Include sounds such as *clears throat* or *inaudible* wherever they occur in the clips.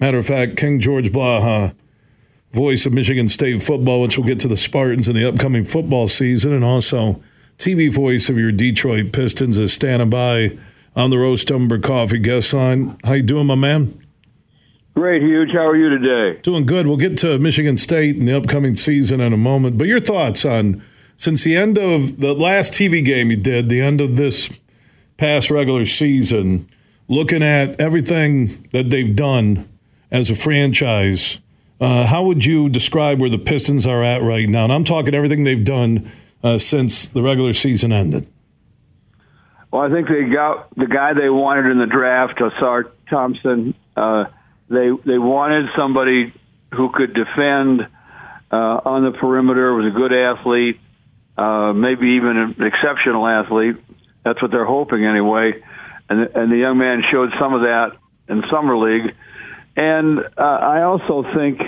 Matter of fact, King George Blaha, voice of Michigan State football, which will get to the Spartans in the upcoming football season, and also TV voice of your Detroit Pistons, is standing by on the Roast Umber Coffee guest line. How you doing, my man? Great, Huge. How are you today? Doing good. We'll get to Michigan State in the upcoming season in a moment. But your thoughts on since the end of the last TV game you did, the end of this past regular season, looking at everything that they've done as a franchise, uh, how would you describe where the Pistons are at right now? And I'm talking everything they've done uh, since the regular season ended. Well, I think they got the guy they wanted in the draft, Ausar Thompson. Uh, they they wanted somebody who could defend uh, on the perimeter, was a good athlete, uh, maybe even an exceptional athlete. That's what they're hoping anyway. And and the young man showed some of that in summer league. And uh, I also think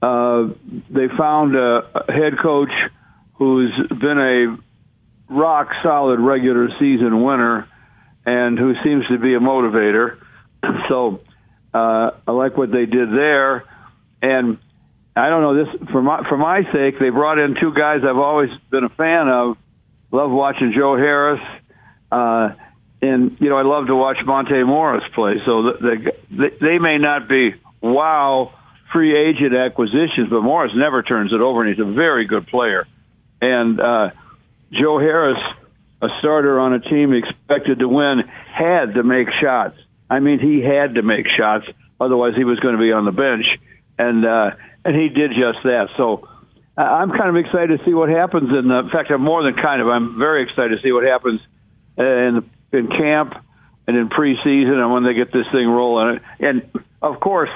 uh, they found a, head coach who's been a rock solid regular season winner and who seems to be a motivator. *clears throat* So uh, I like what they did there, and I don't know this for my for my sake. They brought in two guys I've always been a fan of. Love watching Joe Harris, uh, and you know I love to watch Monte Morris play. So the, the, they may not be wow free agent acquisitions, but Morris never turns it over, and he's a very good player. And uh, Joe Harris, a starter on a team expected to win, had to make shots. I mean, he had to make shots, otherwise he was going to be on the bench, and uh, and he did just that. So uh, I'm kind of excited to see what happens. In, the, in fact, I'm more than kind of. I'm very excited to see what happens in in camp and in preseason and when they get this thing rolling. And of course,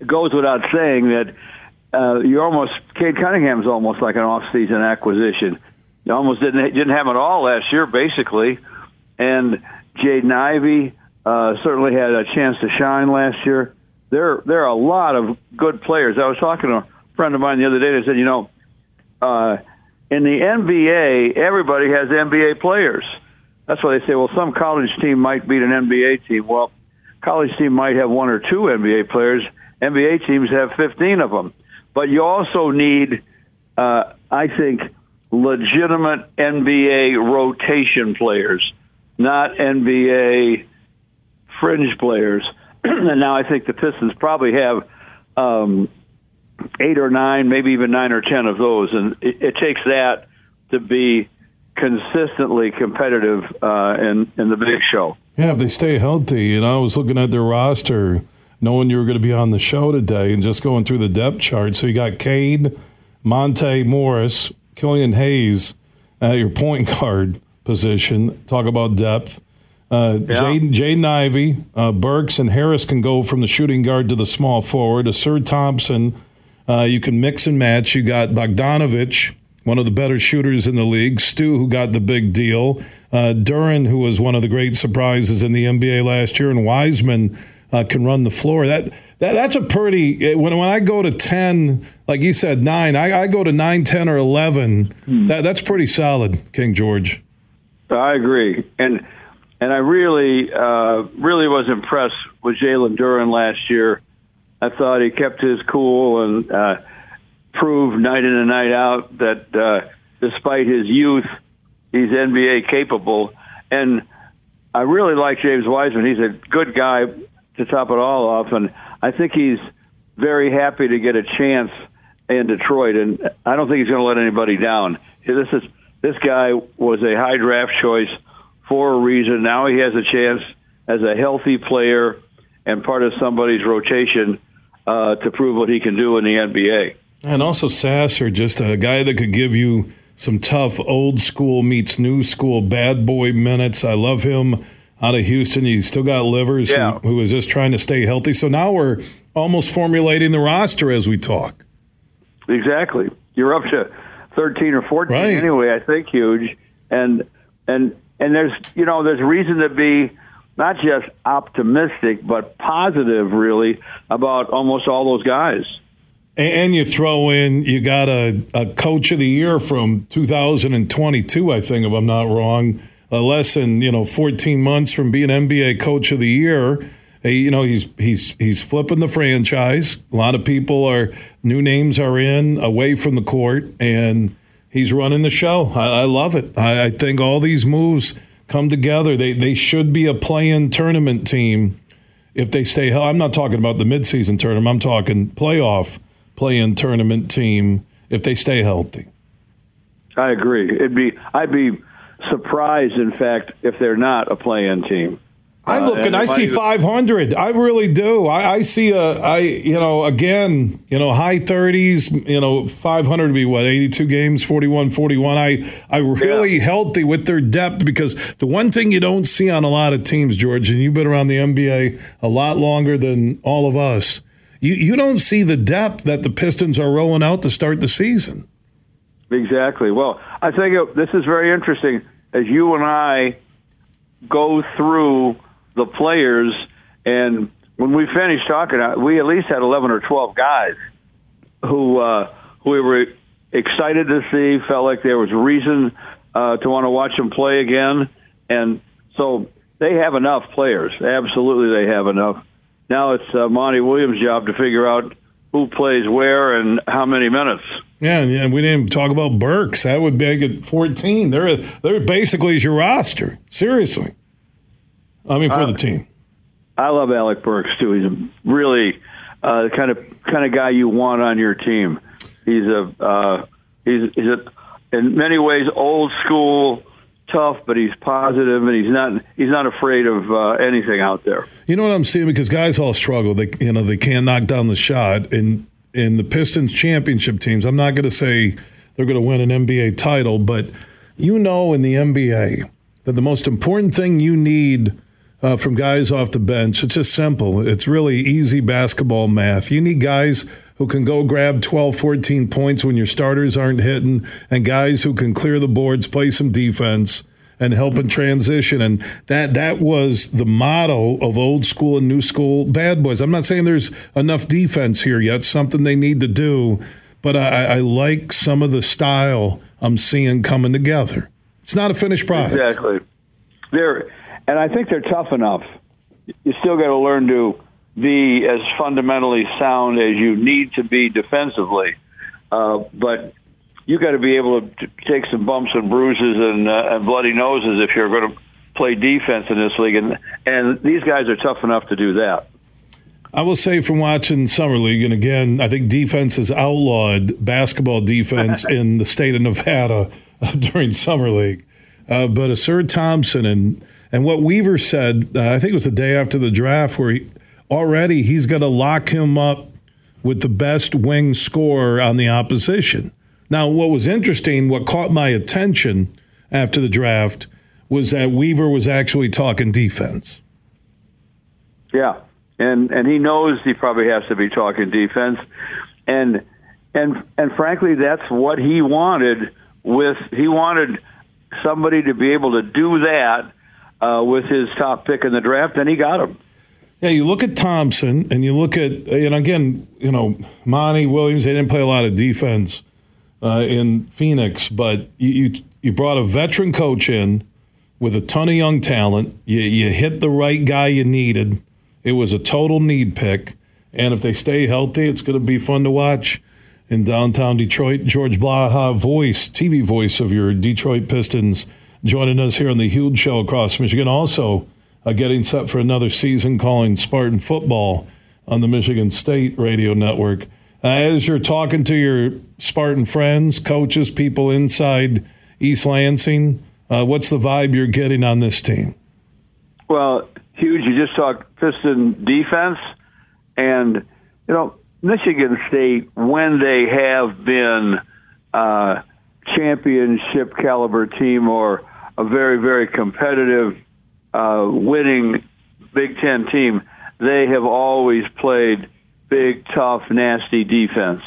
it goes without saying that uh, you almost Cade Cunningham's almost like an off-season acquisition. You almost didn't didn't have it all last year, basically. And Jaden Ivey uh, certainly had a chance to shine last year. There, there are a lot of good players. I was talking to a friend of mine the other day. They said, you know, uh, in the NBA, everybody has NBA players. That's why they say, well, some college team might beat an NBA team. Well, college team might have one or two NBA players. NBA teams have 15 of them. But you also need, uh, I think, legitimate NBA rotation players, not NBA fringe players. *clears throat* and now I think the Pistons probably have um, eight or nine, maybe even nine or ten of those, and it, it takes that to be consistently competitive uh, in in the big show. Yeah, if they stay healthy, and I was looking at their roster, knowing you were going to be on the show today, and just going through the depth chart. So you got Cade, Monte Morris, Killian Hayes at your point guard position. Talk about depth. Uh, yeah. Jaden, Jaden Ivey, uh, Burks, and Harris can go from the shooting guard to the small forward. Sir Thompson, uh, you can mix and match. You got Bogdanovich, one of the better shooters in the league. Stu, who got the big deal. Uh, Duren, who was one of the great surprises in the NBA last year, and Wiseman uh, can run the floor. That, that that's a pretty. When when I go to ten, like you said, nine. I, I go to nine, ten, or eleven. Hmm. That that's pretty solid, King George. I agree, and and I really, uh, really was impressed with Jalen Duren last year. I thought he kept his cool and proved night in and night out that uh, despite his youth, he's NBA capable. And I really like James Wiseman. He's a good guy to top it all off, and I think he's very happy to get a chance in Detroit. And I don't think he's going to let anybody down. This is this guy was a high draft choice for a reason. Now he has a chance as a healthy player and part of somebody's rotation uh, to prove what he can do in the NBA. And also Sasser, just a guy that could give you some tough old school meets new school bad boy minutes. I love him out of Houston. You still got Livers, yeah. who, who was just trying to stay healthy. So now we're almost formulating the roster as we talk. Exactly. You're up to 13 or 14 right. anyway, I think, huge. And and and there's you know there's reason to be not just optimistic but positive really about almost all those guys. And you throw in, you got a, a coach of the year from 2022, I think, if I'm not wrong. A less than you know 14 months from being NBA coach of the year, you know, he's he's he's flipping the franchise. A lot of people are new names are in away from the court, and he's running the show. I, I love it. I, I, think all these moves come together. They they should be a play-in tournament team if they stay. I'm not talking about the midseason tournament. I'm talking playoff play-in tournament team if they stay healthy. I agree. It'd be I'd be surprised, in fact, if they're not a play-in team. I look uh, and, and I see 500. I really do. I, I, see a, I, you know, again, you know, high 30s, you know, 500 to be what, 82 games, 41, 41. I, I really yeah. healthy with their depth because the one thing you don't see on a lot of teams, George, and you've been around the NBA a lot longer than all of us, you, you don't see the depth that the Pistons are rolling out to start the season. Exactly. Well, I think it, this is very interesting as you and I go through the players. And when we finished talking, we at least had 11 or 12 guys who uh, who we were excited to see, felt like there was reason uh, to want to watch them play again. And so they have enough players. Absolutely, they have enough. Now it's uh, Monty Williams' job to figure out who plays where and how many minutes. Yeah, and we didn't talk about Burks. That would make at 14. They're they're basically your roster. Seriously. I mean, for uh, the team. I love Alec Burks too. He's a really uh, kind of kind of guy you want on your team. He's a uh, he's he's a in many ways old school tough, but he's positive and he's not he's not afraid of uh, anything out there. You know what I'm seeing because guys all struggle. They you know they can't knock down the shot and in the Pistons championship teams. I'm not going to say they're going to win an NBA title, but you know in the NBA that the most important thing you need uh, from guys off the bench. It's just simple. It's really easy basketball math. You need guys who can go grab 12, 14 points when your starters aren't hitting, and guys who can clear the boards, play some defense, and help in transition. And that that was the motto of old school and new school bad boys. I'm not saying there's enough defense here yet, something they need to do, but I, I like some of the style I'm seeing coming together. It's not a finished product. Exactly. There and I think they're tough enough. You still got to learn to be as fundamentally sound as you need to be defensively, uh, but you got to be able to take some bumps and bruises and, uh, and bloody noses if you're going to play defense in this league, and and these guys are tough enough to do that. I will say from watching summer league, and again, I think defense is outlawed basketball defense *laughs* in the state of Nevada during summer league. Uh, but Ausar Thompson and and what Weaver said, uh, I think it was the day after the draft, where he, already he's going to lock him up with the best wing scorer on the opposition. Now, what was interesting, what caught my attention after the draft was that Weaver was actually talking defense. Yeah, and and he knows he probably has to be talking defense, and and and frankly, that's what he wanted. With he wanted somebody to be able to do that uh, with his top pick in the draft, and he got him. Yeah, you look at Thompson, and you look at, and again, you know, Monty Williams. They didn't play a lot of defense uh, in Phoenix, but you, you, you brought a veteran coach in with a ton of young talent. You you hit the right guy you needed. It was a total need pick, and if they stay healthy, it's going to be fun to watch in downtown Detroit. George Blaha, voice, TV voice of your Detroit Pistons joining us here on the Huge Show across Michigan. Also, uh, getting set for another season calling Spartan football on the Michigan State Radio Network. Uh, as you're talking to your Spartan friends, coaches, people inside East Lansing, uh, what's the vibe you're getting on this team? Well, huge. You just talked Piston defense, and you know Michigan State when they have been uh, championship caliber team or a very, very competitive, uh, winning Big Ten team, they have always played big, tough, nasty defense.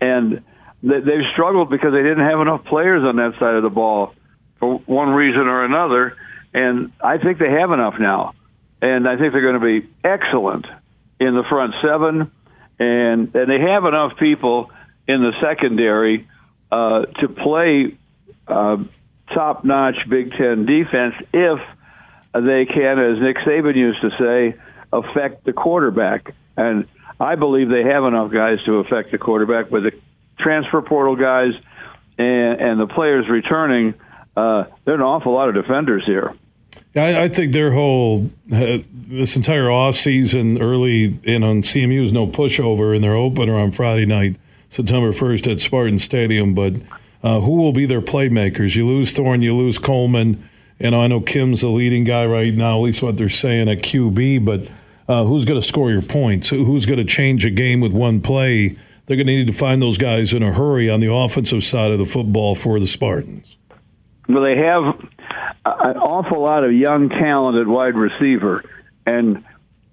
And they've struggled because they didn't have enough players on that side of the ball for one reason or another. And I think they have enough now. And I think they're going to be excellent in the front seven. And, and they have enough people in the secondary uh, to play uh, top notch Big Ten defense if they can, as Nick Saban used to say, affect the quarterback. And I believe they have enough guys to affect the quarterback with the transfer portal guys and, and the players returning. Uh, there are an awful lot of defenders here. I, I think their whole uh, this entire offseason early in on CMU's no pushover in their opener on Friday night, September first at Spartan Stadium. But uh, who will be their playmakers? You lose Thorne, you lose Coleman, and I know Kim's the leading guy right now. At least what they're saying at QB. But uh, who's going to score your points? Who's going to change a game with one play? They're going to need to find those guys in a hurry on the offensive side of the football for the Spartans. Well, they have an awful lot of young talented wide receiver, and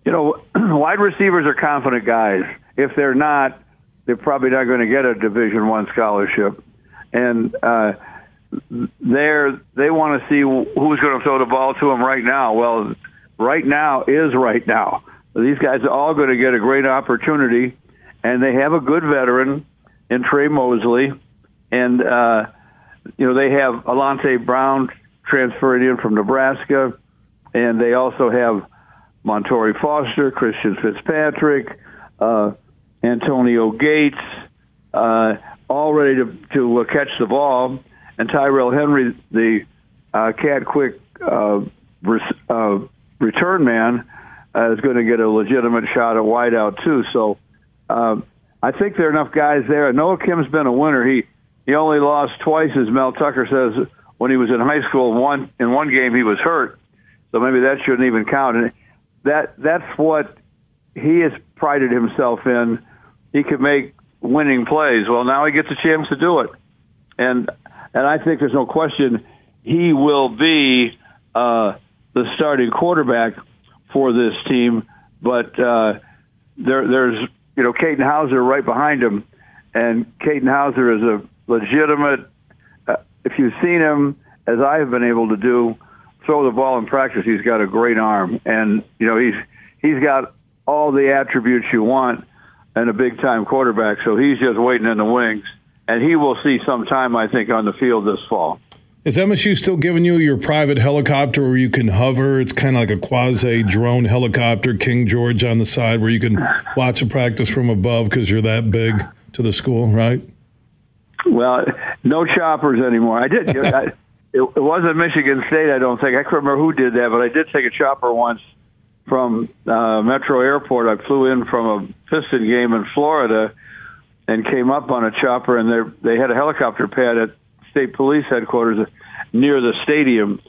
you know, *clears throat* wide receivers are confident guys. If they're not, they're probably not going to get a Division One scholarship, and uh, they're they want to see who's going to throw the ball to them right now. Well, right now is right now. These guys are all going to get a great opportunity, and they have a good veteran in Tre Mosley, and uh, you know they have Alante Brown transferring in from Nebraska, and they also have Montorie Foster, Christian Fitzpatrick, uh, Antonio Gates, uh, all ready to to uh, catch the ball, and Tyrell Henry, the uh, cat quick uh, res- uh, return man, uh, is going to get a legitimate shot at wideout too. So uh, I think there are enough guys there. Noah Kim's been a winner. He he only lost twice, as Mel Tucker says, when he was in high school. One in one game he was hurt, so maybe that shouldn't even count. And that that's what he has prided himself in. He could make winning plays. Well, now he gets a chance to do it, and and I think there's no question he will be uh, the starting quarterback for this team. But uh, there, there's you know Katin Houser right behind him, and Katin Houser is a legitimate. Uh, if you've seen him, as I have been able to do, throw the ball in practice, he's got a great arm, and you know he's he's got all the attributes you want and a big time quarterback. So he's just waiting in the wings, and he will see some time, I think, on the field this fall. Is MSU still giving you your private helicopter where you can hover? It's kind of like a quasi drone helicopter, King George on the side, where you can watch a practice from above because you're that big to the school, right? Well, no choppers anymore. I did. I, it, it wasn't Michigan State, I don't think. I can't remember who did that, but I did take a chopper once from uh, Metro Airport. I flew in from a Piston game in Florida and came up on a chopper, and they they had a helicopter pad at State Police headquarters near the stadium,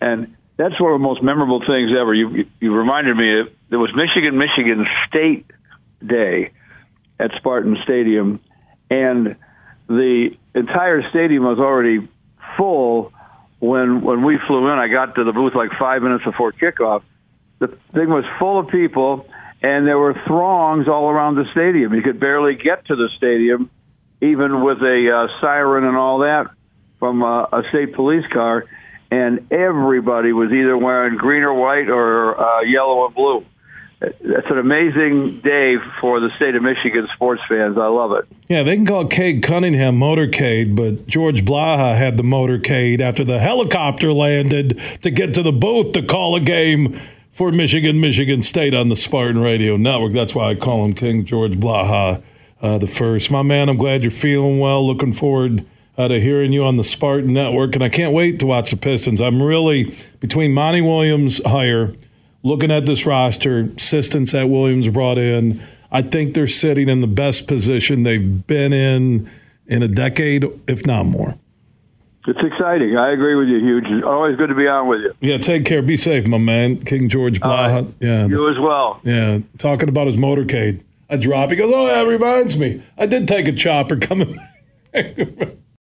and that's one of the most memorable things ever. You you reminded me it, it was Michigan Michigan State Day at Spartan Stadium, and the entire stadium was already full when when we flew in. I got to the booth like five minutes before kickoff. The thing was full of people, and there were throngs all around the stadium. You could barely get to the stadium, even with a uh, siren and all that from uh, a state police car, and everybody was either wearing green or white or uh, yellow and blue. That's an amazing day for the state of Michigan sports fans. I love it. Yeah, they can call Cade Cunningham motorcade, but George Blaha had the motorcade after the helicopter landed to get to the booth to call a game for Michigan, Michigan State on the Spartan Radio Network. That's why I call him King George Blaha uh, the first. My man, I'm glad you're feeling well. Looking forward uh, to hearing you on the Spartan Network, and I can't wait to watch the Pistons. I'm really between Monty Williams hire, looking at this roster, assistants that Williams brought in. I think they're sitting in the best position they've been in in a decade, if not more. It's exciting. I agree with you, Huge. Always good to be on with you. Yeah, take care. Be safe, my man. King George Blaha. Uh, yeah, you the, as well. Yeah, talking about his motorcade. I drop. He goes, "Oh, that reminds me. I did take a chopper coming." *laughs*